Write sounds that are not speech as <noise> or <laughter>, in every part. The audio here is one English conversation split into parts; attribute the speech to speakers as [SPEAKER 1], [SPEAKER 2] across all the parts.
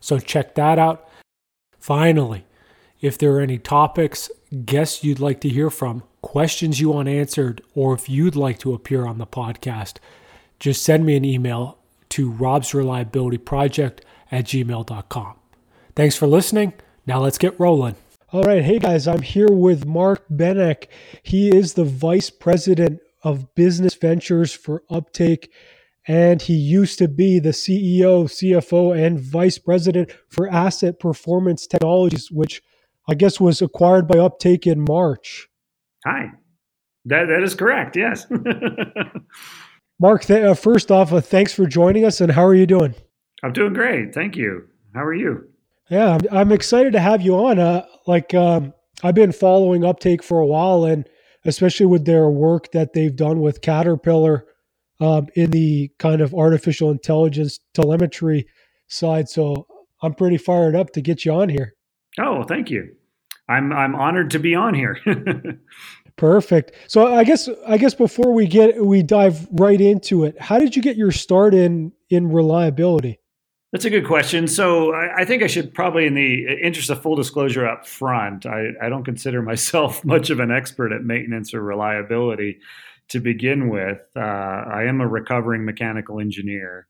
[SPEAKER 1] So check that out. Finally, if there are any topics, guests you'd like to hear from, questions you want answered, or if you'd like to appear on the podcast, just send me an email to robsreliabilityproject at gmail.com. Thanks for listening. Now let's get rolling. All right. Hey guys, I'm here with Mark Benek. He is the Vice President of Business Ventures for Uptake and he used to be the CEO, CFO, and vice president for Asset Performance Technologies, which I guess was acquired by Uptake in March.
[SPEAKER 2] Hi, that that is correct. Yes. <laughs>
[SPEAKER 1] Mark, th- uh, first off, uh, thanks for joining us, and how are you doing?
[SPEAKER 2] I'm doing great, thank you. How are you?
[SPEAKER 1] Yeah, I'm, I'm excited to have you on. Uh, like, um, I've been following Uptake for a while, and especially with their work that they've done with Caterpillar um, in the kind of artificial intelligence telemetry side. So I'm pretty fired up to get you on here.
[SPEAKER 2] Oh, thank you. I'm I'm honored to be on here. <laughs>
[SPEAKER 1] Perfect. So I guess I guess before we get we dive right into it, how did you get your start in in reliability?
[SPEAKER 2] That's a good question. So I, I, think I should probably, in the interest of full disclosure up front, I, I don't consider myself <laughs> much of an expert at maintenance or reliability to begin with. Uh, I am a recovering mechanical engineer,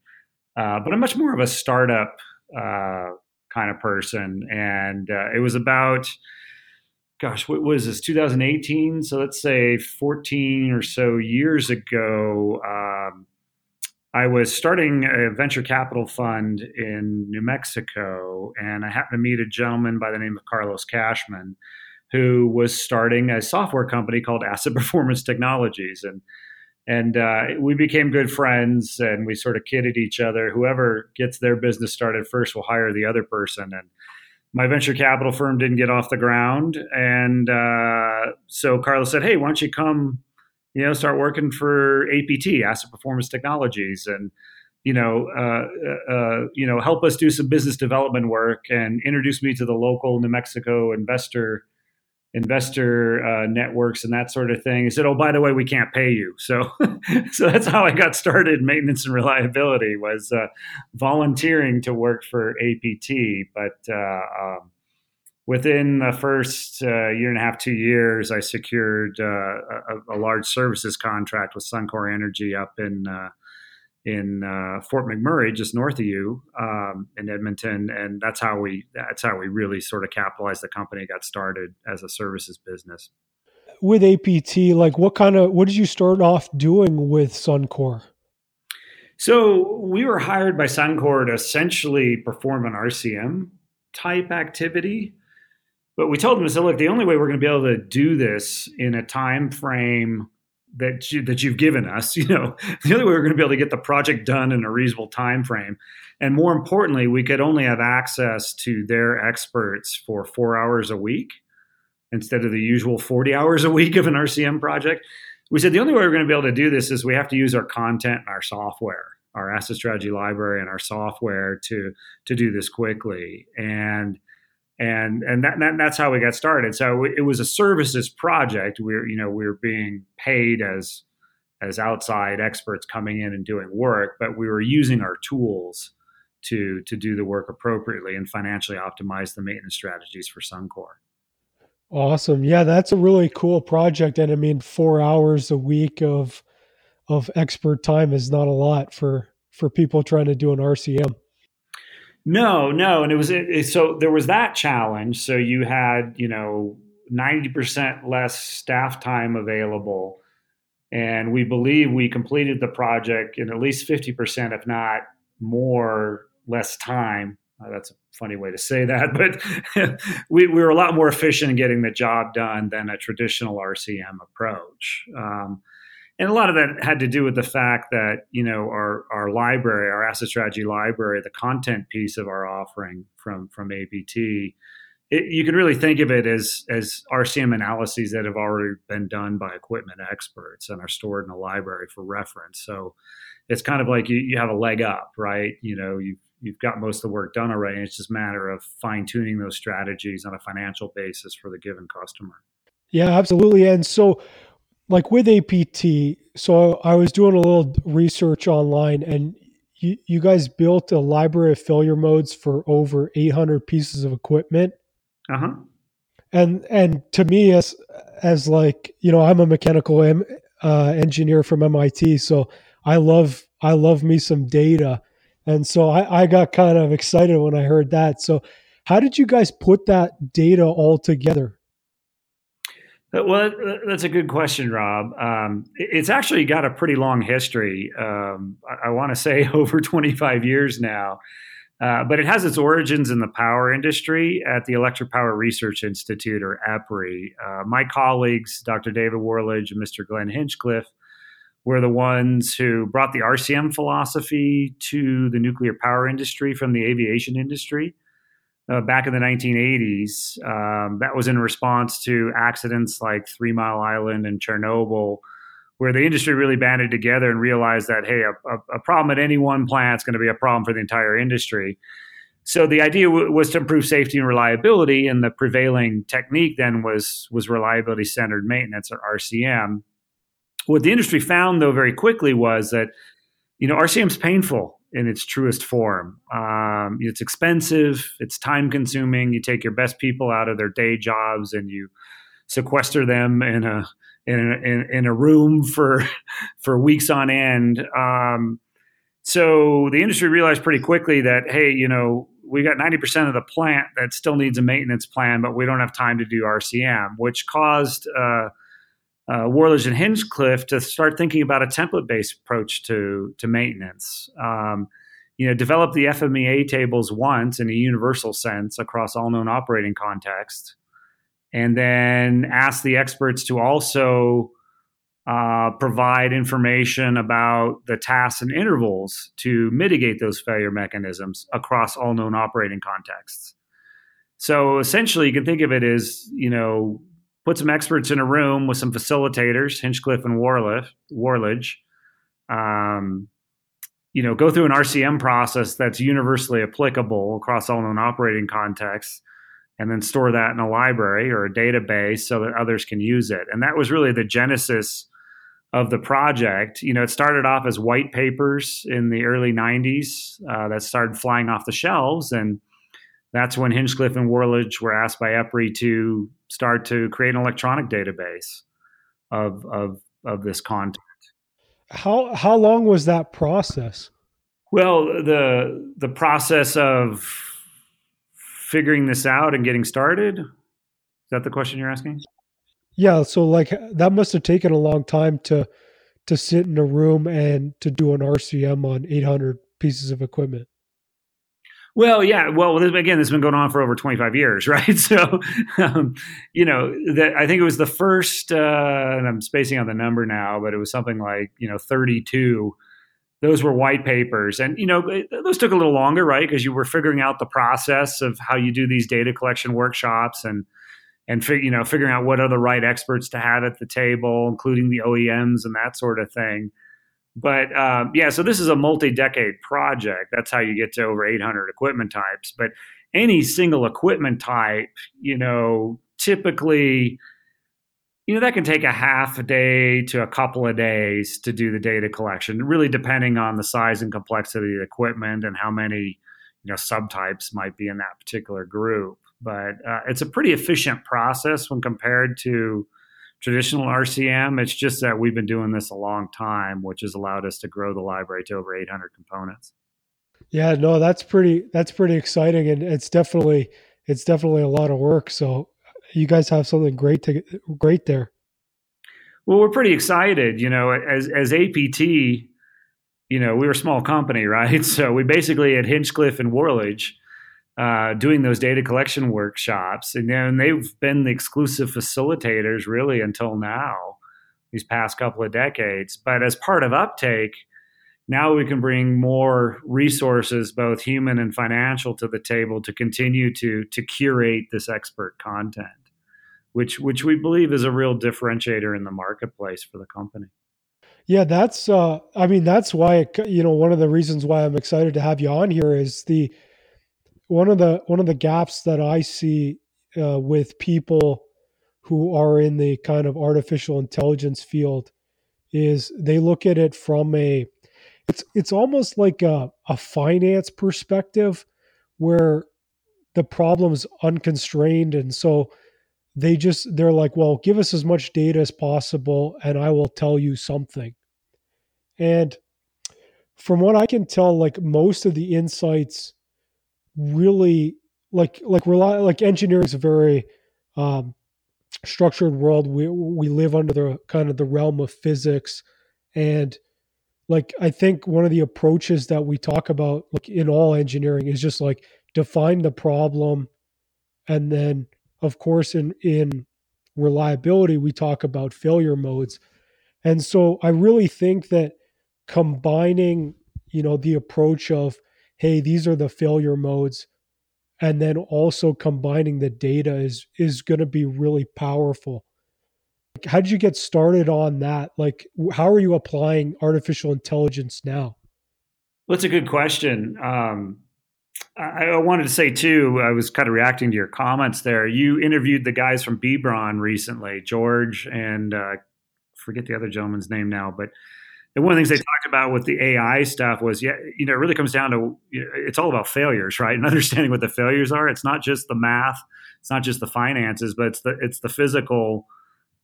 [SPEAKER 2] uh, but I'm much more of a startup uh, kind of person. And uh, it was about, gosh, what was this, 2018? So let's say 14 or so years ago. Um, I was starting a venture capital fund in New Mexico, and I happened to meet a gentleman by the name of Carlos Cashman who was starting a software company called Asset <laughs> Performance Technologies, and and uh, we became good friends, and we sort of kidded each other. Whoever gets their business started first will hire the other person, and my venture capital firm didn't get off the ground, and uh, so Carlos said, "Hey, why don't you come?" You know, start working for APT, Asset Performance Technologies, and you know, uh, uh, you know, help us do some business development work and introduce me to the local New Mexico investor investor uh, networks and that sort of thing. He said, "Oh, by the way, we can't pay you." So, <laughs> so that's how I got started. Maintenance and reliability was uh, volunteering to work for APT, but uh, um, within the first uh, year and a half, two years, I secured uh, a, a, large services contract with Suncor Energy up in uh, in uh, Fort McMurray, just north of you, um, in Edmonton, and that's how we that's how we really sort of capitalized the company, got started as a services business.
[SPEAKER 1] With APT, like what kind of what did you start off doing with Suncor?
[SPEAKER 2] So we were hired by Suncor to essentially perform an RCM type activity. But we told them, say, look, the only way we're going to be able to do this in a time frame that you, that you've given us. <laughs> You know, the only way we're going to be able to get the project done in a reasonable time frame, and more importantly, we could only have access to their experts for four hours a week instead of the usual forty hours a week of an RCM project. We said the only way we're going to be able to do this is we have to use our content and our software, our asset strategy library, and our software to to do this quickly. And and and that, that, that's how we got started. So it was a services project. We are you know we were being paid as as outside experts coming in and doing work, but we were using our tools to to do the work appropriately and financially optimize the maintenance strategies for Suncor.
[SPEAKER 1] Awesome. Yeah, that's a really cool project. And I mean, four hours a week of of expert time is not a lot for for people trying to do an RCM.
[SPEAKER 2] No, no, and it was it, so there was that challenge. So you had you know ninety percent less staff time available, and we believe we completed the project in at least fifty percent, if not more, less time. Uh, that's a funny way to say that, <laughs> but <laughs> we, we, were a lot more efficient in getting the job done than a traditional RCM approach. Um, and a lot of that had to do with the fact that you know our our library, our asset strategy library, the content piece of our offering from from APT, it, you can really think of it as as RCM analyses that have already been done by equipment experts and are stored in a library for reference. So it's kind of like you, you have a leg up, right? You know, you you've got most of the work done already. It's just a matter of fine tuning those strategies on a financial basis for the given customer.
[SPEAKER 1] Yeah, absolutely. And so, like with APT, so I was doing a little research online, and you, you guys built a library of failure modes for over 800 pieces of equipment.
[SPEAKER 2] Uh huh.
[SPEAKER 1] And and to me, as as like you know, I'm a mechanical em, uh, engineer from MIT, so I love I love me some data. And so I, I got kind of excited when I heard that. So, how did you guys put that data all together?
[SPEAKER 2] Uh, well, that's a good question, Rob. Um, it's actually got a pretty long history. Um, I, I want to say <laughs> over 25 years now. Uh, but it has its origins in the power industry at the Electric Power Research Institute, or EPRI. Uh, my colleagues, Dr. David Worledge and Mr. Glenn Hinchcliffe, were the ones who brought the RCM philosophy to the nuclear power industry from the aviation industry uh, back in the 1980s. Um, that was in response to accidents like Three Mile Island and Chernobyl, where the industry really banded together and realized that, hey, a, a problem at any one plant is going to be a problem for the entire industry. So the idea w- was to improve safety and reliability, and the prevailing technique then was was reliability centered maintenance or RCM. What the industry found, though, very quickly was that you know RCM is painful in its truest form. Um, it's expensive, it's time consuming. You take your best people out of their day jobs and you sequester them in a in a, in, in a room for <laughs> for weeks on end. Um, so the industry realized pretty quickly that hey, you know, we got ninety percent of the plant that still needs a maintenance plan, but we don't have time to do RCM, which caused uh, uh, Worledge and Hinchcliffe to start thinking about a template-based approach to to maintenance. Um, you know, develop the FMEA tables once in a universal sense across all known operating contexts, and then ask the experts to also uh, provide information about the tasks and intervals to mitigate those failure mechanisms across all known operating contexts. So essentially, you can think of it as you know put some experts in a room with some facilitators, Hinchcliffe and Worledge, Worledge um, you know, go through an RCM process that's universally applicable across all known operating contexts, and then store that in a library or a database so that others can use it. And that was really the genesis of the project. You know, it started off as white papers in the early 90s uh, that started flying off the shelves. And that's when Hinchcliffe and Worledge were asked by EPRI to start to create an electronic database of of of this content.
[SPEAKER 1] How how long was that process?
[SPEAKER 2] Well, the the process of figuring this out and getting started. Is that the question you're asking?
[SPEAKER 1] Yeah, so like that must have taken a long time to to sit in a room and to do an RCM on 800 pieces of equipment.
[SPEAKER 2] Well, yeah. Well, again, this has been going on for over 25 years, <laughs> right? So, um, you know, I think it was the first, uh, and I'm spacing on the number now, but it was something like, you know, 32. Those were white papers. And, you know, those took a little longer, right? Because you were figuring out the process of how you do these data collection workshops and, and fig- you know, figuring out what are the right experts to have at the table, including the OEMs and that sort of thing. But um, yeah, so this is a multi-decade project. That's how you get to over 800 equipment types. But any single equipment type, you know, typically, you know, that can take a half a day to a couple of days to do the data collection, really depending on the size and complexity of the equipment and how many, you know, subtypes might be in that particular group. But uh, it's a pretty efficient process when compared to traditional RCM. It's just that we've been doing this a long time, which has allowed us to grow the library to over 800 components.
[SPEAKER 1] Yeah, no, that's pretty that's pretty exciting and it's definitely it's definitely a lot of work. So you guys have something great to great there.
[SPEAKER 2] Well, we're pretty excited, you know, as as APT, you know, we were a small company, <laughs> right? So we basically had Hinchcliffe and Worledge uh, doing those data collection workshops, and then they've been the exclusive facilitators really until now, these past couple of decades. But as part of Uptake, now we can bring more resources, both human and financial, to the table to continue to to curate this expert content, which which we believe is a real differentiator in the marketplace for the company.
[SPEAKER 1] Yeah, that's. Uh, I mean, that's why you know one of the reasons why I'm excited to have you on here is the one of the one of the gaps that I see uh, with people who are in the kind of artificial intelligence field is they look at it from a it's it's almost like a, a finance perspective where the problem's unconstrained. And so they just they're like well give us as much data as possible and i will tell you something. And from what i can tell like most of the insights really like like rely like engineering is a very um, structured world. We we live under the kind of the realm of physics. And like I think one of the approaches that we talk about like in all engineering is just like define the problem. And then of course in in reliability we talk about failure modes. And so I really think that combining, you know, the approach of hey, these are the failure modes and then also combining the data is is going to be really powerful how did you get started on that? Like, how are you applying artificial intelligence now?
[SPEAKER 2] Well, that's a good question. Um, I, wanted to say too. I was kind of reacting to your comments there. You interviewed the guys from Bebron recently, George and uh, forget the other gentleman's name now, but. And one of the things they talked about with the AI stuff was, yeah, you know, it really comes down to you know, it's all about failures, right? And <laughs> understanding what the failures are. It's not just the math, it's not just the finances, but it's the it's the physical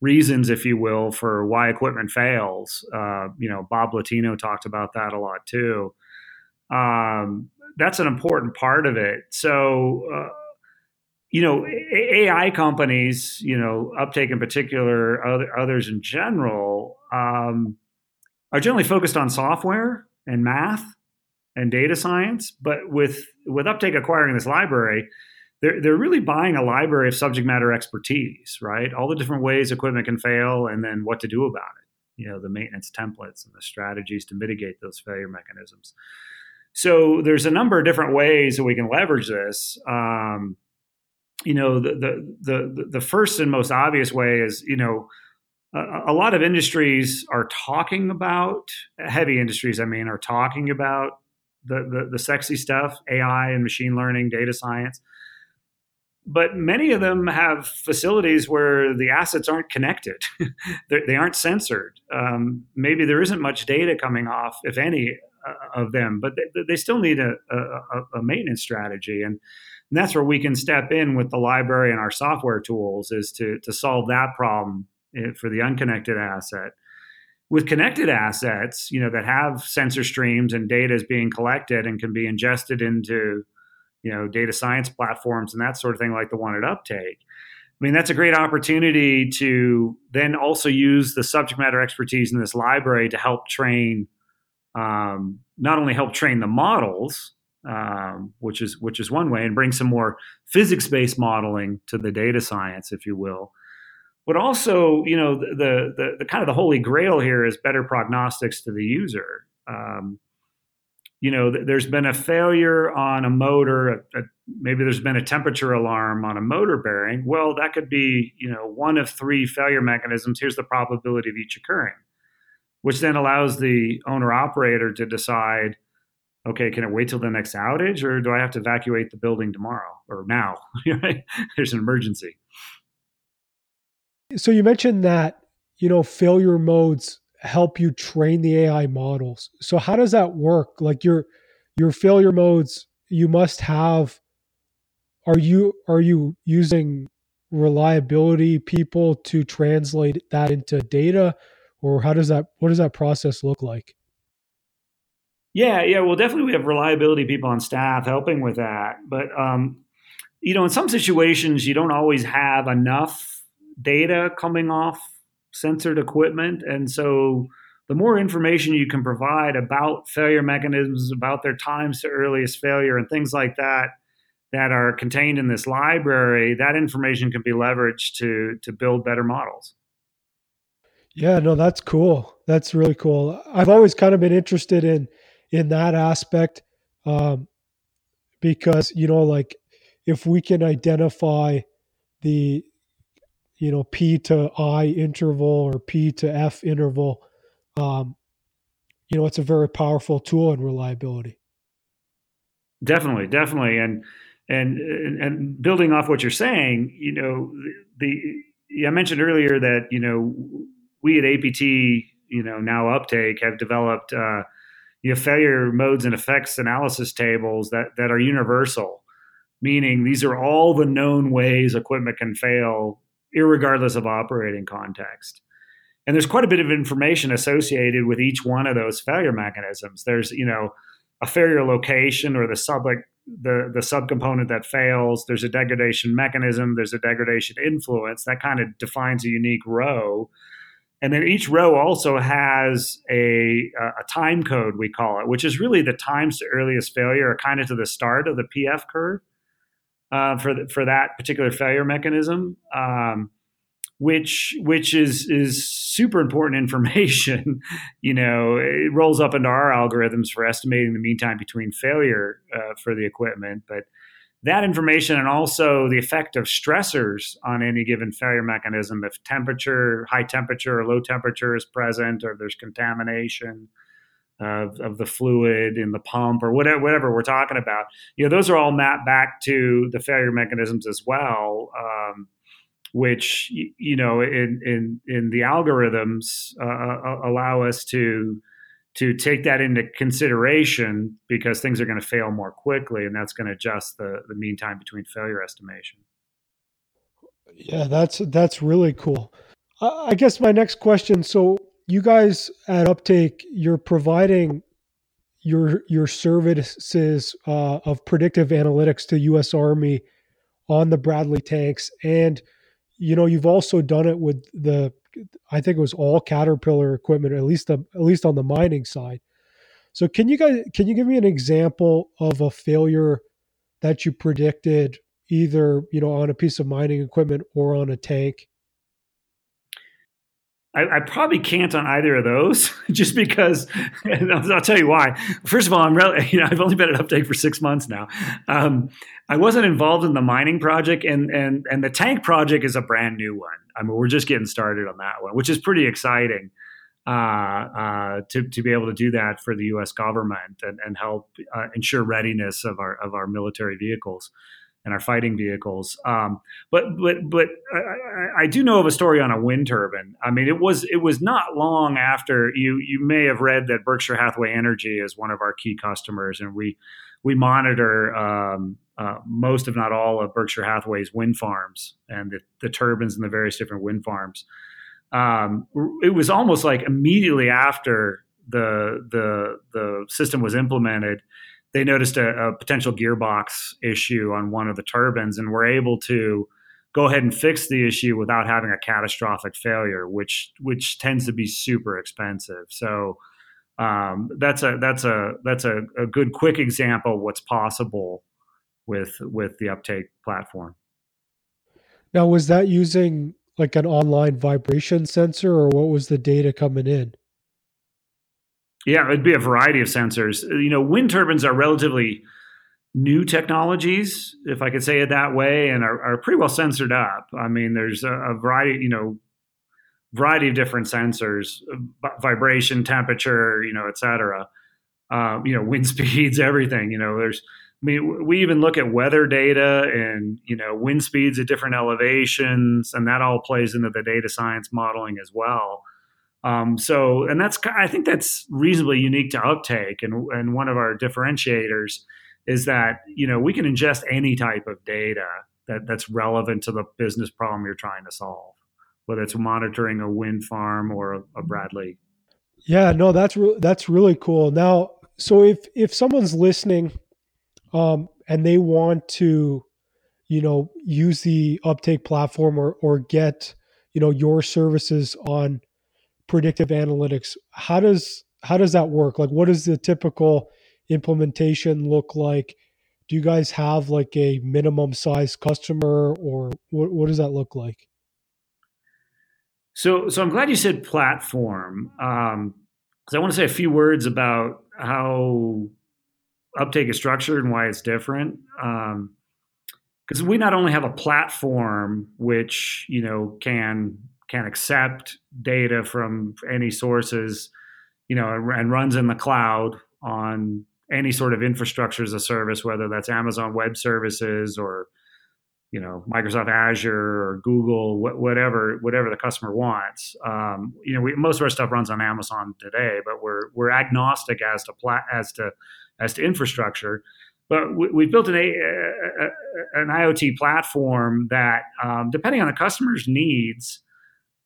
[SPEAKER 2] reasons, if you will, for why equipment fails. Uh, you know, Bob Latino talked about that a lot too. Um, that's an important part of it. So, uh, you know, AI companies, you know, Uptake in particular, other, others in general, um, are generally focused on software and math and data science. But with with Uptake acquiring this library, they're they're really buying a library of subject matter expertise, right? All the different ways equipment can fail, and then what to do about it. You know, the maintenance templates and the strategies to mitigate those failure mechanisms. So there's a number of different ways that we can leverage this. Um, you know, the, the the the first and most obvious way is you know. A, lot of industries are talking about heavy industries. I mean, are talking about the, the, the sexy stuff, AI and machine learning, data science. But many of them have facilities where the assets aren't connected. <laughs> They aren't sensored. Um, maybe there isn't much data coming off if any uh, of them but they, they still need a, a, a, maintenance strategy. And, and that's where we can step in with the library and our software tools is to, to solve that problem for the unconnected asset. With connected assets you know that have sensor streams and data is being collected and can be ingested into you know data science platforms and that sort of thing like the one at uptake i mean that's a great opportunity to then also use the subject matter expertise in this library to help train um, not only help train the models um, which is which is one way and bring some more physics based modeling to the data science if you will but also you know the, the, the kind of the holy grail here is better prognostics to the user um, you know, there's been a failure on a motor, a, a, maybe there's been a temperature alarm on a motor bearing. Well, that could be, you know, one of three failure mechanisms. Here's the probability of each occurring, which then allows the owner operator to decide, okay, can it wait till the next outage or do I have to evacuate the building tomorrow or now? <laughs> there's an emergency.
[SPEAKER 1] So you mentioned that, you know, failure modes help you train the AI models. So how does that work? Like your your failure modes, you must have are you are you using reliability people to translate that into data or how does that what does that process look like?
[SPEAKER 2] Yeah, yeah. Well, definitely we have reliability people on staff helping with that. But, um, you know, in some situations, you don't always have enough data coming off sensored equipment. And so the more information you can provide about failure mechanisms, about their times to earliest failure, and things like that, that are contained in this library, that information can be leveraged to to build better models.
[SPEAKER 1] Yeah, no, that's cool. That's really cool. I've always kind of been interested in in that aspect um, because you know, like if we can identify the you know P to I interval or P to F interval, um, you know, it's a very powerful tool in reliability.
[SPEAKER 2] Definitely, definitely, and and and building off what you're saying, you know, the, the I mentioned earlier that you know we at APT, you know, now Uptake have developed uh, you know failure modes and effects analysis tables that that are universal, meaning these are all the known ways equipment can fail, regardless of operating context. And there's quite a bit of information associated with each one of those failure mechanisms. There's you know a failure location or the sub the the subcomponent that fails. There's a degradation mechanism. There's a degradation influence. That kind of defines a unique row. And then each row also has a, a time code we call it which is really the times to earliest failure kind of to the start of the pf curve uh, for the, for that particular failure mechanism um, which which is is super important <laughs> information. you know, it rolls up into our algorithms for estimating the mean time between failure uh, for the equipment, but that information and also the effect of stressors on any given failure mechanism if temperature high temperature or low temperature is present or there's contamination of, of the fluid in the pump or whatever, whatever we're talking about. You know those are all mapped back to the failure mechanisms as well um, which you know in in in the algorithms uh, uh, uh, allow us to to take that into consideration because things are going to fail more quickly and that's going to adjust the the mean time between failure estimation.
[SPEAKER 1] Yeah. That's that's really cool. I guess my next question so you guys at uptake you're providing your your services uh, of predictive analytics to us army on the bradley tanks. And you know you've also done it with the i think it was all caterpillar equipment at least the, at least on the mining side. So can you guys can you give me an example of a failure that you predicted either you know on a piece of mining equipment or on a tank
[SPEAKER 2] I, I, probably can't on either of those, <laughs> just because. I'll, I'll, tell you why. First of all, I'm really, <laughs> you know I've only been at Uptake for six months now. Um, I wasn't involved in the mining project, and and and the tank project is a brand new one. I mean, we're just getting started on that one, which is pretty exciting uh, uh, to to be able to do that for the U.S. government and and help uh, ensure readiness of our of our military vehicles and our fighting vehicles. Um, but but but I, I, do know of a story on a wind turbine. I mean, it was it was not long after you you may have read that Berkshire Hathaway Energy is one of our key customers, and we we monitor um, uh, most, if not all, of Berkshire Hathaway's wind farms and the, the turbines and the various different wind farms. Um, it was almost like immediately after the the the system was implemented they noticed a, a, potential gearbox issue on one of the turbines and were able to go ahead and fix the issue without having a catastrophic failure, which which tends to be super expensive. So um, that's a that's a that's a, a good quick example of what's possible with with the uptake platform.
[SPEAKER 1] Now, was that using like an online vibration sensor, or what was the data coming in?
[SPEAKER 2] Yeah, it'd be a variety of sensors. You know, wind turbines are relatively new technologies, if I could say it that way, and are, are pretty well sensored up. I mean, there's a, a variety, you know, variety of different sensors, vibration, temperature, you know, et cetera. Um, you know, <laughs> wind speeds, everything. You know, there's. I mean, we even look at weather data and you know wind speeds at different elevations, and that all plays into the data science modeling as well. Um, so, and that's I think that's reasonably unique to Uptake, and and one of our differentiators is that you know we can ingest any type of data that that's relevant to the business problem you're trying to solve, whether it's monitoring a wind farm or a, a Bradley.
[SPEAKER 1] Yeah, no, that's re- that's really cool. Now, so if if someone's listening um, and they want to, you know, use the uptake platform or or get, you know, your services on predictive analytics, how does how does that work? Like, what does the typical implementation look like? Do you guys have like a minimum size customer, or what, what does that look like?
[SPEAKER 2] So, so I'm glad you said platform because um, I want to say a few words about how uptake is structured and why it's different. um Because we not only have a platform which you know can can accept data from any sources, you know, and runs in the cloud on any sort of infrastructure as a service, whether that's Amazon Web Services or you know Microsoft Azure or Google, whatever whatever the customer wants. Um, you know, we, most of our stuff runs on Amazon today, but we're we're agnostic as to plat- as to as to infrastructure. But we, have built an, a, a, an IoT platform that, um, depending on the customer's needs,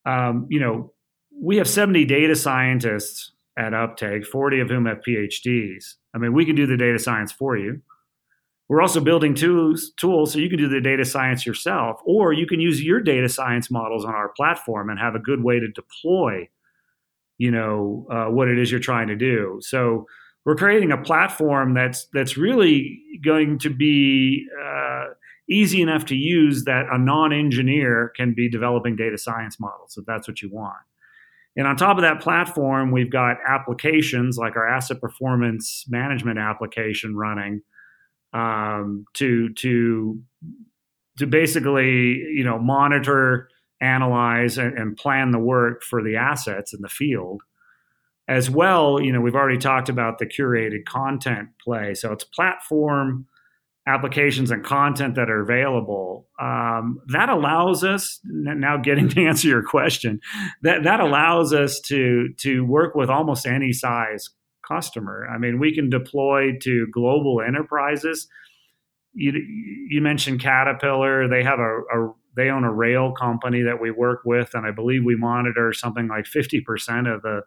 [SPEAKER 2] um, you know, we have 70 data scientists at Uptake, 40 of whom have PhDs. I mean, we can do the data science for you. We're also building tools, tools so you can do the data science yourself, or you can use your data science models on our platform and have a good way to deploy, you know, uh, what it is you're trying to do. So we're creating a platform that's that's really going to be uh, easy enough to use that a non-engineer can be developing data science models if that's what you want. And on top of that platform, we've got applications like our asset performance management application running um, to to to basically you know monitor, analyze, and, and plan the work for the assets in the field. As well, you know, we've already talked about the curated content play. So it's platform applications and content that are available. Um, that allows us now getting to <laughs> answer your question. That that allows us to to work with almost any size customer. I mean, we can deploy to global enterprises. You, you mentioned Caterpillar. They have a, a, they own a rail company that we work with, and I believe we monitor something like fifty percent of the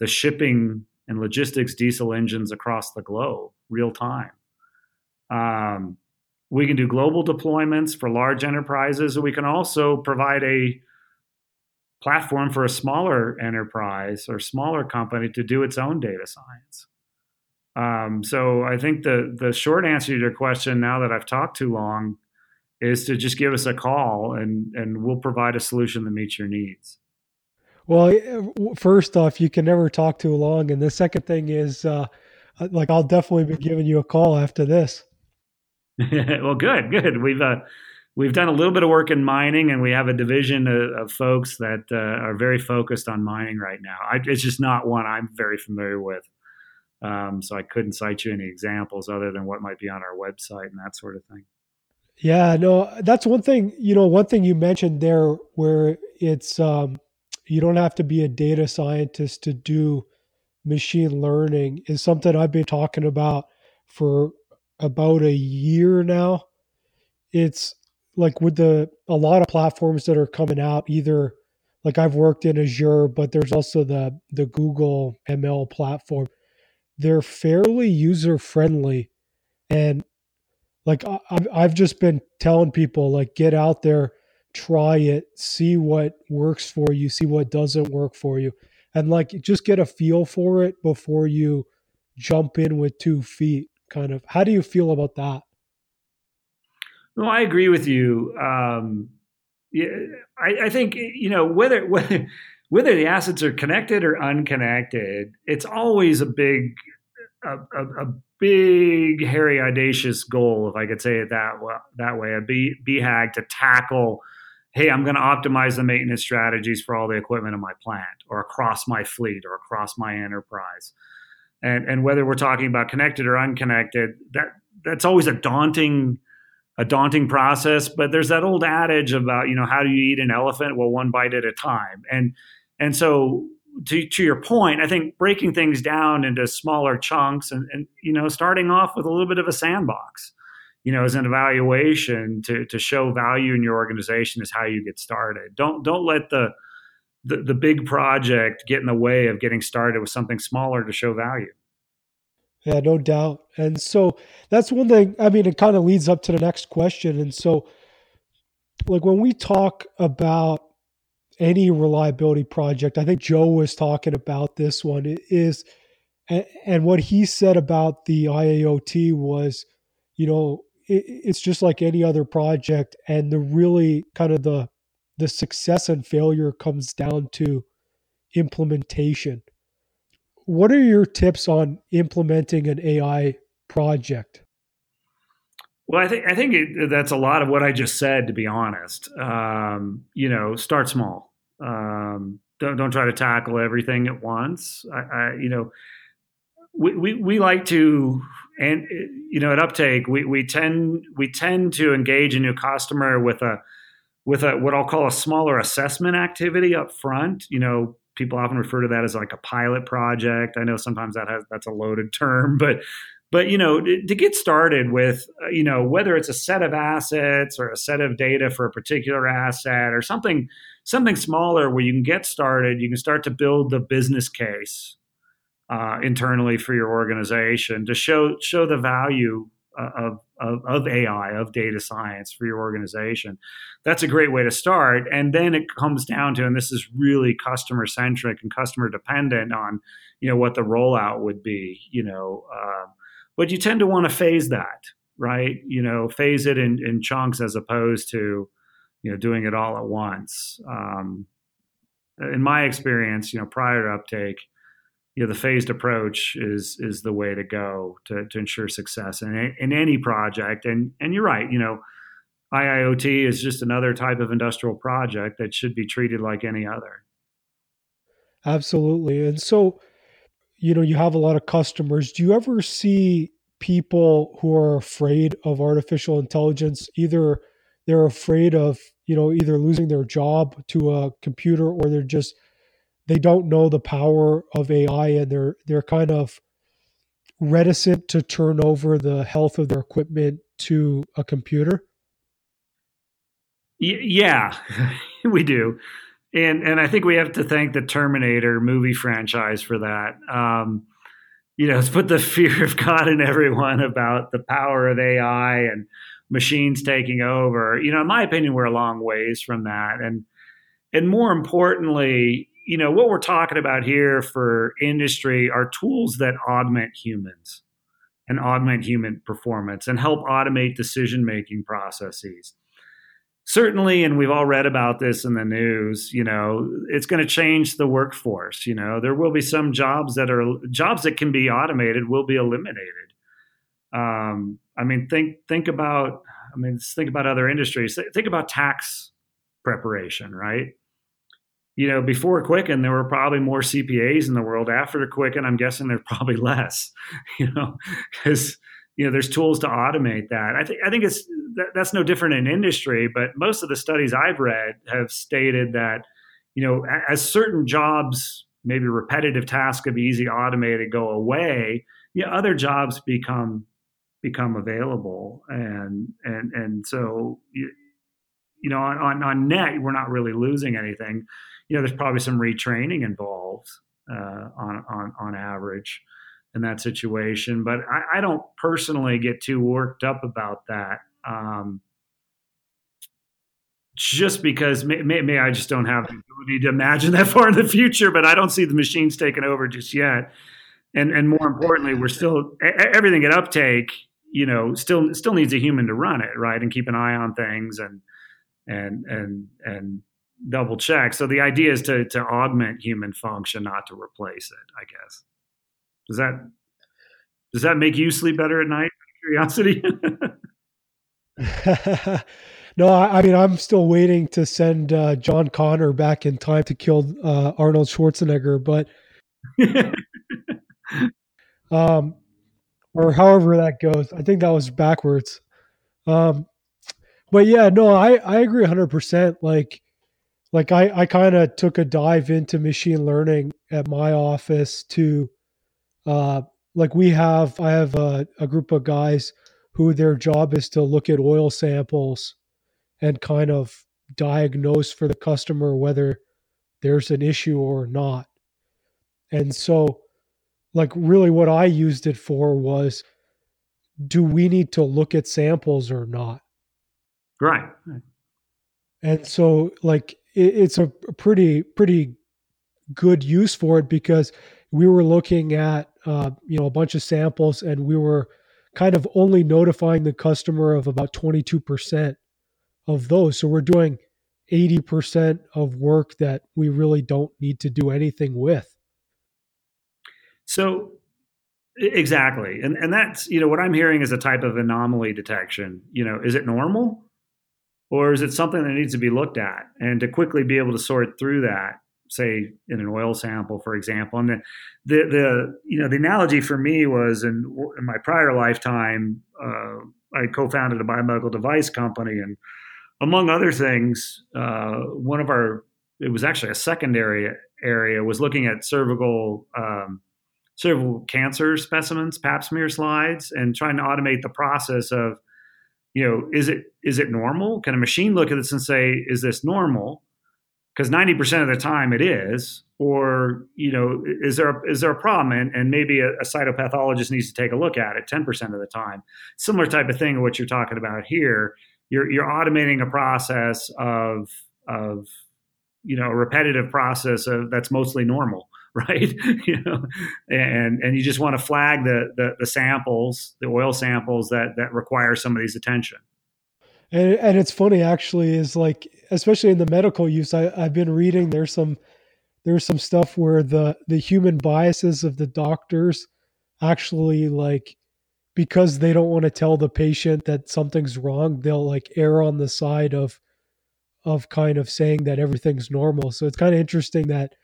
[SPEAKER 2] the shipping and logistics diesel engines across the globe, real time. Um, we can do global deployments for large enterprises. We can also provide a platform for a smaller enterprise or smaller company to do its own data science. Um, so I think the the short answer to your question, now that I've talked too long, is to just give us a call and and we'll provide a solution that meets your needs.
[SPEAKER 1] Well, first off, you can never talk too long, and the second thing is, uh, like, I'll definitely be giving you a call after this. <laughs>
[SPEAKER 2] well, good, good. We've uh, we've done a little bit of work in mining, and we have a division of, of folks that uh, are very focused on mining right now. I, it's just not one I'm very familiar with, um, so I couldn't cite you any examples other than what might be on our website and that sort of thing.
[SPEAKER 1] Yeah, no, that's one thing. You know, one thing you mentioned there, where it's um, you don't have to be a data scientist to do machine learning, is something I've been talking about for about a year now. It's like with the a lot of platforms that are coming out either like I've worked in Azure, but there's also the the Google ML platform. They're fairly user friendly, and like I've I've just been telling people like get out there, try it, see what works for you, see what doesn't work for you, and like just get a feel for it before you jump in with two feet. Kind of. How do you feel about that?
[SPEAKER 2] No, I agree with you. Um, yeah, I, I, think you know whether, <laughs> whether whether the assets are connected or unconnected, it's always a big a, a, a, big, hairy, audacious goal, if I could say it that that way, a BHAG to tackle. Hey, I'm going to optimize the maintenance strategies for all the equipment in my plant, or across my fleet, or across my enterprise. And and whether we're talking about connected or unconnected, that that's always a daunting a daunting process. But there's that old adage about you know how do you eat an elephant? Well, one bite at a time. And and so to, to your point, I think breaking things down into smaller chunks and, and you know starting off with a little bit of a sandbox, you know, as an evaluation to to show value in your organization is how you get started. Don't don't let the the, the big project get in the way of getting started with something smaller to show value.
[SPEAKER 1] Yeah, no doubt. And so that's one thing. I mean, it kind of leads up to the next question. And so, like, when we talk about any reliability project, I think Joe was talking about this one, is, and what he said about the IIoT was, you know, it's just like any other project. And the really kind of the, the success and failure comes down to implementation what are your tips on implementing an AI project?
[SPEAKER 2] Well, I think I think it, that's a lot of what I just said. To be honest, um, you know, start small. Um, don't don't try to tackle everything at once. I, I, you know, we, we, we like to and you know at uptake we, we tend we tend to engage a new customer with a with a what I'll call a smaller assessment activity up front. You know, people often refer to that as like a pilot project. I know sometimes that has that's a loaded term, but but you know to get started with uh, you know whether it's a set of assets or a set of data for a particular asset or something something smaller where you can get started you can start to build the business case uh, internally for your organization to show show the value of, of, of AI, of data science for your organization. That's a great way to start. And then it comes down to, and this is really customer centric and customer dependent on, you know, what the rollout would be, you know, uh, but you tend to want to phase that, right? You know, phase it in, in chunks as opposed to, you know, doing it all at once. Um, in my experience, you know, prior to uptake, you know the phased approach is is the way to go to, to ensure success in, in any project. And and you're right you know IIoT is just another type of industrial project that should be treated like any other.
[SPEAKER 1] Absolutely. And so you know you have a lot of customers. Do you ever see people who are afraid of artificial intelligence? Either they're afraid of you know either losing their job to a computer or they're just they don't know the power of AI and they're they're kind of reticent to turn over the health of their equipment to a computer?
[SPEAKER 2] Yeah, <laughs> we do. And and I think we have to thank the Terminator movie franchise for that. Um, you know, it's put the <laughs> fear of God in everyone about the power of AI and machines taking over. You know, in my opinion, we're a long ways from that. And and more importantly, you know what we're talking about here for industry are tools that augment humans and augment human performance and help automate decision making processes. Certainly and we've all read about this in the news you know it's going to change the workforce you know. There will be some jobs that are jobs that can be automated will be eliminated. Um, i mean think think about i mean think about other industries. Think about tax preparation right you know, before Quicken, there were probably more CPAs in the world. After Quicken, I'm guessing there's probably <laughs> less, you know, because you know there's tools to automate that. I think I think it's that, that's no different in industry, but most of the studies I've read have stated that you know as certain jobs, maybe repetitive tasks of easy automated go away, yeah, other jobs become become available, and and and so you, you know on, on on net we're not really losing anything you know, there's probably some retraining involved uh, on on on average in that situation. But I, I don't personally get too worked up about that. Um, just because may, may, may, I just don't have the ability to imagine <laughs> that far in the future, but I don't see the machines taking over just yet. And and more importantly, we're still everything at uptake. You know, still still needs a human to run it, right, and keep an eye on things and and and and double check. So the idea is to to augment human function, not to replace it. I guess. Does that does that make you sleep better at night? Curiosity. <laughs>
[SPEAKER 1] no, I, I, mean I'm still waiting to send uh, John Connor back in time to kill uh, Arnold Schwarzenegger, but <laughs> um, or however that goes. I think that was backwards. Um, but yeah, no, I I agree 100. percent Like like I, I kind of took a dive into machine learning at my office to uh, like we have I have a, a group of guys who their job is to look at oil samples and kind of diagnose for the customer whether there's an issue or not. And so like really what I used it for was do we need to look at samples or not?
[SPEAKER 2] Right.
[SPEAKER 1] And so like it's a pretty pretty good use for it because we were looking at uh, you know a bunch of samples and we were kind of only notifying the customer of about 22% of those. So we're doing 80% of work that we really don't need to do anything with.
[SPEAKER 2] So exactly. And and that's, you know, what I'm hearing is a type of anomaly detection. You know, is it normal? Or is it something that needs to be looked at and to quickly be able to sort through that, say in an oil sample, for example? And the the, the you know the analogy for me was in, in my prior lifetime, uh, I co-founded a biomedical device company, and among other things, uh, one of our it was actually a secondary area was looking at cervical um, cervical cancer specimens, pap smear slides, and trying to automate the process of, you know, is it is it normal? Can a machine look at this and say, is this normal? Because ninety percent of the time it is, or you know, is there a, is there a problem? And, and maybe a, a cytopathologist needs to take a look at it ten percent of the time. Similar type of thing of what you're talking about here. You're you're automating a process of of you know a repetitive process of that's mostly normal <laughs> right? <laughs> you know, and and you just want to flag the, the, the samples, the oil samples that that require somebody's attention.
[SPEAKER 1] And and it's funny actually is like especially in the medical use, I, I've been reading there's some there's some stuff where the the human biases of the doctors actually like because they don't want to tell the patient that something's wrong, they'll like err on the side of of kind of saying that everything's normal. So it's kind of interesting that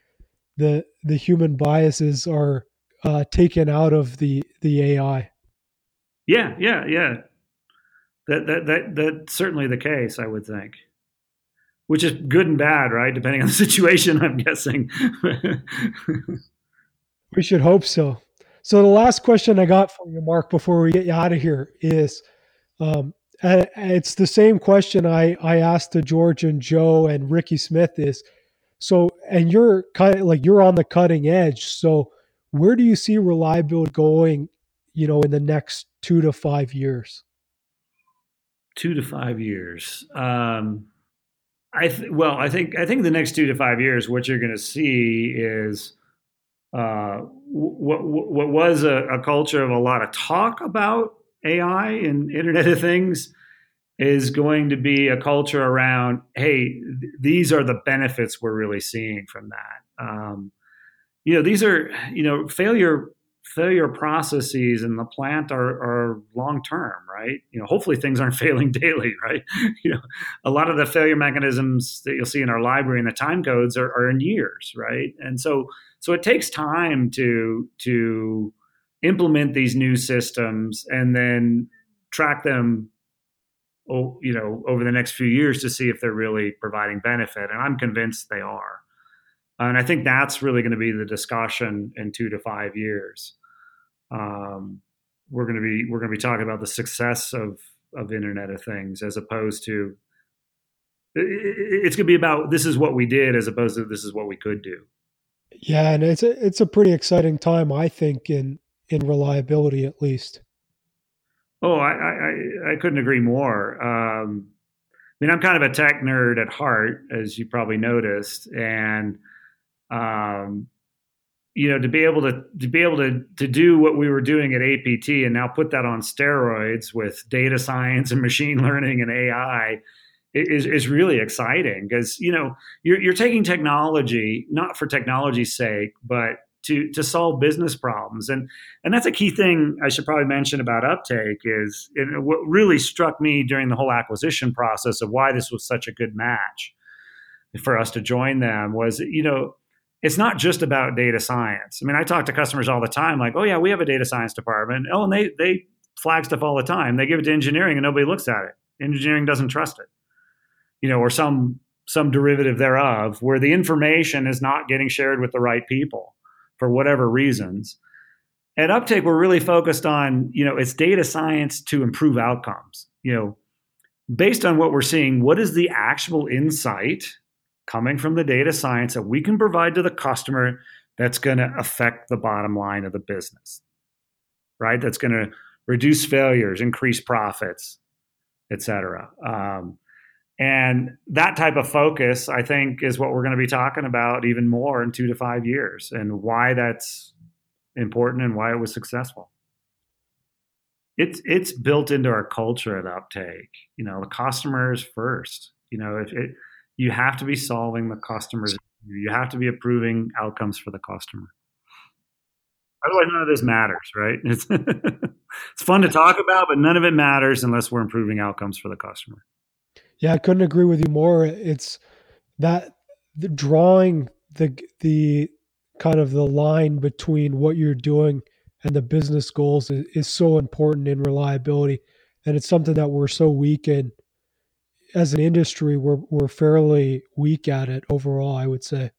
[SPEAKER 1] the the human biases are uh, taken out of the the AI.
[SPEAKER 2] Yeah, yeah, yeah. That that that that's certainly the case. I would think, which is good and bad, right? Depending on the <laughs> situation, I'm guessing.
[SPEAKER 1] we should hope so. So the last question I got for you, Mark, before we get you out of here, is um, it's the same question I I asked to George and Joe and Ricky Smith is so, and you're kind of like you're on the cutting edge. So, where do you see reliability going, you know, in the next two to five years?
[SPEAKER 2] Two to five years. Um, I th- well, I think I think the next two to five years, what you're going to see is uh, what what was a, a culture of a lot of talk about AI and Internet of Things is going to be a culture around hey th- these are the benefits we're really seeing from that. Um, you know these are you know failure failure processes in the plant are, are long term right? You know hopefully things aren't <laughs> failing daily right? <laughs> You know a lot of the failure mechanisms that you'll see in our library and the time codes are, are in years right? And so so it takes time to to implement these new systems and then track them you know, over the next few years to see if they're really providing benefit. And I'm convinced they are. And I think that's really going to be the discussion in two to five years. Um, we're going to be we're going to be talking about the success of of Internet of Things as opposed to it's going to be about this is what we did as opposed to this is what we could do.
[SPEAKER 1] Yeah, and it's a, it's a pretty exciting time, I think, in in reliability at least.
[SPEAKER 2] Oh, I, I, I couldn't agree more. Um, I mean, I'm kind of a tech nerd at heart, as you probably noticed, and um, you know, to be able to to be able to to do what we were doing at APT and now put that on steroids with data science and <laughs> machine learning and AI is is really exciting because you know you're you're taking technology not for technology's sake, but to to solve business problems. And and that's a key thing I should probably mention about uptake is it, what really struck me during the whole acquisition process of why this was such a good match for us to join them was you know it's not just about data science. I mean I talk to customers all the time like oh yeah we have a data science department. Oh and they they flag stuff all the time. They give it to engineering and nobody looks at it. Engineering doesn't trust it you know or some some derivative thereof where the information is not getting shared with the right people for whatever reasons. At Uptake, we're really focused on, you know, it's data science to improve outcomes. You know, based on what we're seeing, what is the actual insight coming from the data science that we can provide to the customer that's going to affect the bottom line of the business, right? That's going to reduce failures, increase profits, et cetera. Um, and that type of focus, I think, is what we're going to be talking about even more in two to five years and why that's important and why it was successful. It's it's built into our culture at Uptake. You know, the customer is first. You know, if it, you have to be solving the customer's you have to be approving outcomes for the customer. Otherwise, none of this matters, right? <laughs> It's, it's fun to talk about, but none of it matters unless we're improving outcomes for the customer.
[SPEAKER 1] Yeah, I couldn't agree with you more. It's that the drawing the the kind of the line between what you're doing and the business goals is, is so important in reliability, and it's something that we're so weak in as an industry, we're we're fairly weak at it overall. I would say.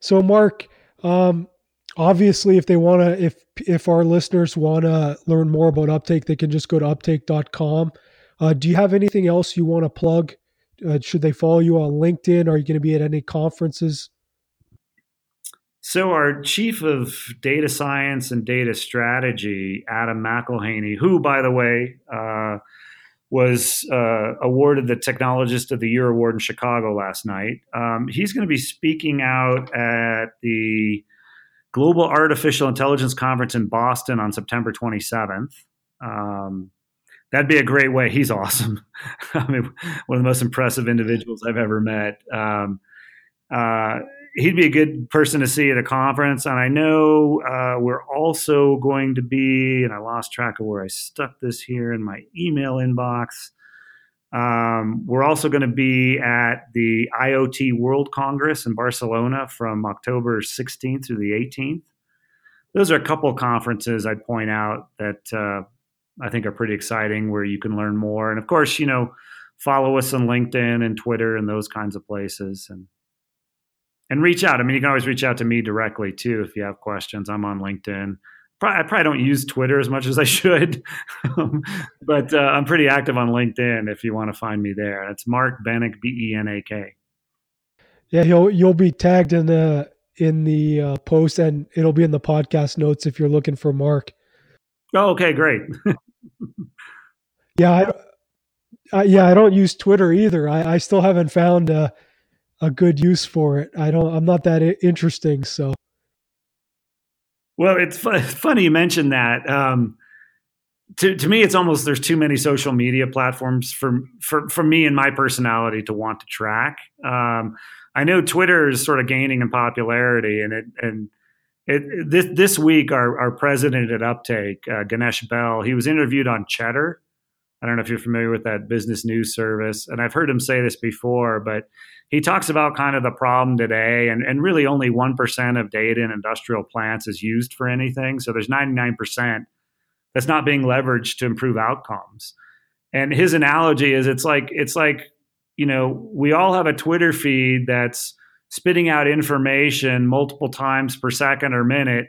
[SPEAKER 1] So, Mark, um, obviously, if they want to, if if our listeners want to learn more about Uptake, they can just go to uptake.com. Uh, do you have anything else you want to plug? Uh, should they follow you on LinkedIn? Are you going to be at any conferences?
[SPEAKER 2] So, our chief of data science and data strategy, Adam McElhaney, who, by the way, uh, was uh, awarded the Technologist of the Year award in Chicago last night. Um, he's going to be speaking out at the Global Artificial Intelligence Conference in Boston on September 27th. Um, that'd be a great way. He's awesome. <laughs> I mean, one of the most impressive individuals I've ever met. Um, uh, he'd be a good person to see at a conference. And I know uh, we're also going to be, and I lost track of where I stuck this here in my email inbox. Um, we're also going to be at the IoT World Congress in Barcelona from October 16th through the 18th. Those are a couple of conferences I'd point out that uh, I think are pretty exciting where you can learn more. And of course, you know, follow us on LinkedIn and Twitter and those kinds of places. And and reach out. I mean, you can always reach out to me directly too if you have questions. I'm on LinkedIn. I probably don't use Twitter as much as I should, <laughs> but uh, I'm pretty active on LinkedIn. If you want to find me there, it's Mark Benak, B E N A K.
[SPEAKER 1] Yeah, you'll you'll be tagged in the in the uh, post, and it'll be in the podcast notes if you're looking for Mark.
[SPEAKER 2] Oh, okay, great.
[SPEAKER 1] yeah, I, I, yeah, I don't use Twitter either. I, I still haven't found. Uh, a good use for it. I don't. I'm not that interesting. So.
[SPEAKER 2] Well, it's funny you mentioned that. Um, to to me, it's almost there's too many social media platforms for for for me and my personality to want to track. Um, I know Twitter is sort of gaining in popularity, and it and it, this this week our our president at Uptake, uh, Ganesh Bell, he was interviewed on Cheddar. I don't know if you're familiar with that business news service, and I've heard him say this before, but he talks about kind of the problem today, and, and really only 1% of data in industrial plants is used for anything. So there's 99% that's not being leveraged to improve outcomes. And his analogy is it's like it's like, you know, we all have a Twitter feed that's spitting out information multiple times per second or minute,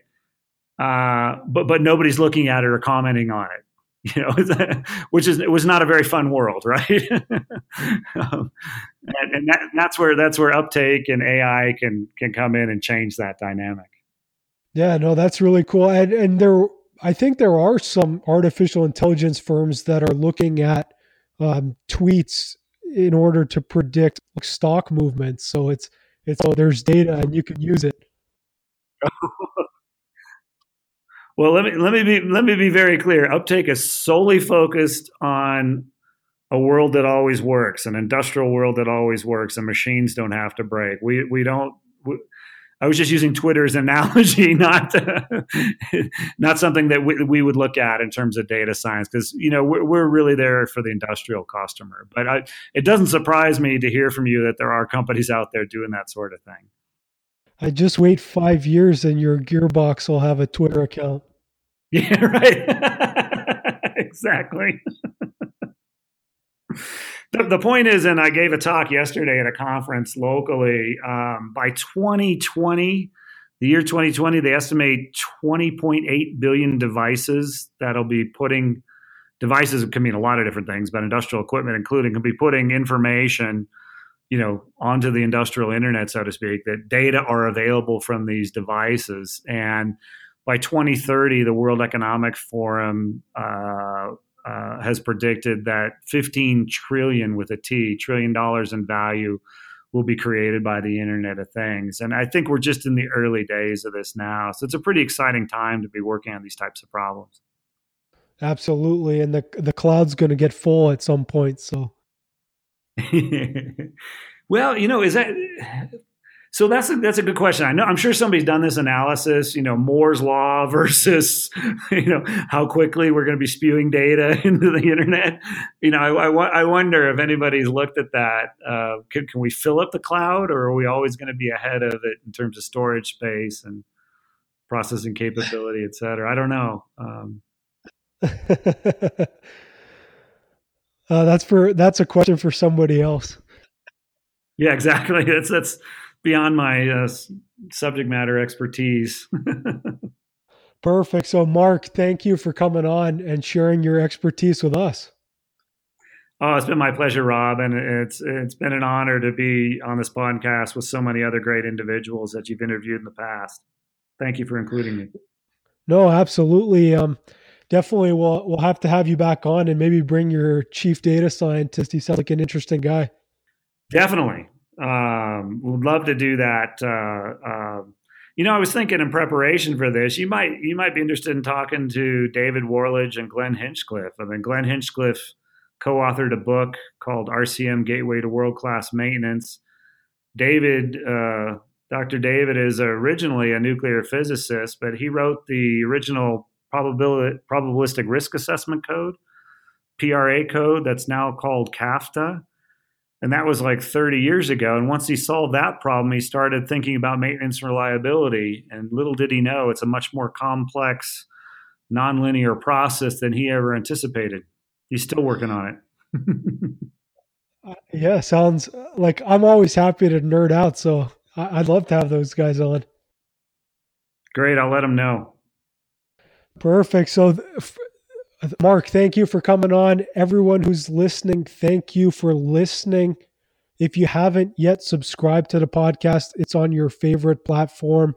[SPEAKER 2] uh, but but nobody's looking at it or commenting on it <laughs> you know, <laughs> which is it was not a very fun world, <laughs> right? um, and, and that, that's where that's where uptake and AI can can come in and change that dynamic.
[SPEAKER 1] Yeah, no, that's really cool. And and there, I think there are some artificial intelligence firms that are looking at um, tweets in order to predict stock movements. So it's it's oh, there's data and you can use it. <laughs>
[SPEAKER 2] Well, let me let me be let me be very clear. Uptake is solely focused on a world that always works, an industrial world that always works, and machines don't have to break. We we don't. We, I was just using Twitter as an analogy, <laughs> not not something that we, we, would look at in terms of data science, because you know we're, we're, really there for the industrial customer. But I, it doesn't surprise me to hear from you that there are companies out there doing that sort of thing.
[SPEAKER 1] I just wait five years and your gearbox will have a Twitter account. <laughs>
[SPEAKER 2] Yeah, right. <laughs> exactly. The, the point is, and I gave a talk yesterday at a conference locally. Um, by 2020, the year 2020, they estimate 20.8 billion devices that'll be putting devices can mean a lot of different things, but industrial equipment including can be putting information you know, onto the industrial internet, so to speak, that data are available from these devices. And by 2030, the World Economic Forum uh, uh, has predicted that 15 trillion with a T, trillion dollars in value will be created by the Internet of Things. And I think we're just in the early days of this now. So it's a pretty exciting time to be working on these types of problems.
[SPEAKER 1] Absolutely. And the the cloud's going to get full at some point, so <laughs>
[SPEAKER 2] well, you know, is that so? That's a, that's a good question. I know I'm sure somebody's done this analysis. You know, Moore's law <laughs> versus you know how quickly we're going to be spewing data <laughs> into the internet. You know, I, I, I wonder if anybody's looked at that. Uh, can, can we fill up the cloud, or are we always going to be ahead of it in terms of storage space and processing capability, et cetera? I don't know. Um, <laughs>
[SPEAKER 1] Uh, that's for that's a question for somebody else.
[SPEAKER 2] Yeah, exactly. That's that's beyond my uh, subject matter expertise. <laughs>
[SPEAKER 1] Perfect. So, Mark, thank you for coming on and sharing your expertise with us.
[SPEAKER 2] Oh, it's been my pleasure, Rob, and it's it's been an honor to be on this podcast with so many other great individuals that you've interviewed in the past. Thank you for including me.
[SPEAKER 1] No, absolutely. Um, definitely we'll we'll have to have you back on and maybe bring your chief data scientist. He sounds like an interesting guy.
[SPEAKER 2] Definitely, um, would love to do that. Uh, uh, you know, I was thinking in preparation for this, you might you might be interested in talking to David Worledge and Glenn Hinchcliffe. I mean, Glenn Hinchcliffe co-authored a book called RCM Gateway to World Class Maintenance. David, uh, Dr. David, is originally a nuclear physicist, but he wrote the original probabilistic risk assessment code, PRA code that's now called CAFTA. And that was like 30 years ago. And once he solved that problem, he started thinking about maintenance and reliability. And little did he know, it's a much more complex, nonlinear process than he ever anticipated. He's still working on it. <laughs>
[SPEAKER 1] uh, yeah, sounds like I'm always happy to nerd out. So I'd love to have those guys on.
[SPEAKER 2] Great. I'll let them know.
[SPEAKER 1] Perfect. So, Mark, thank you for coming on. Everyone who's listening, thank you for listening. If you haven't yet subscribed to the podcast, it's on your favorite platform.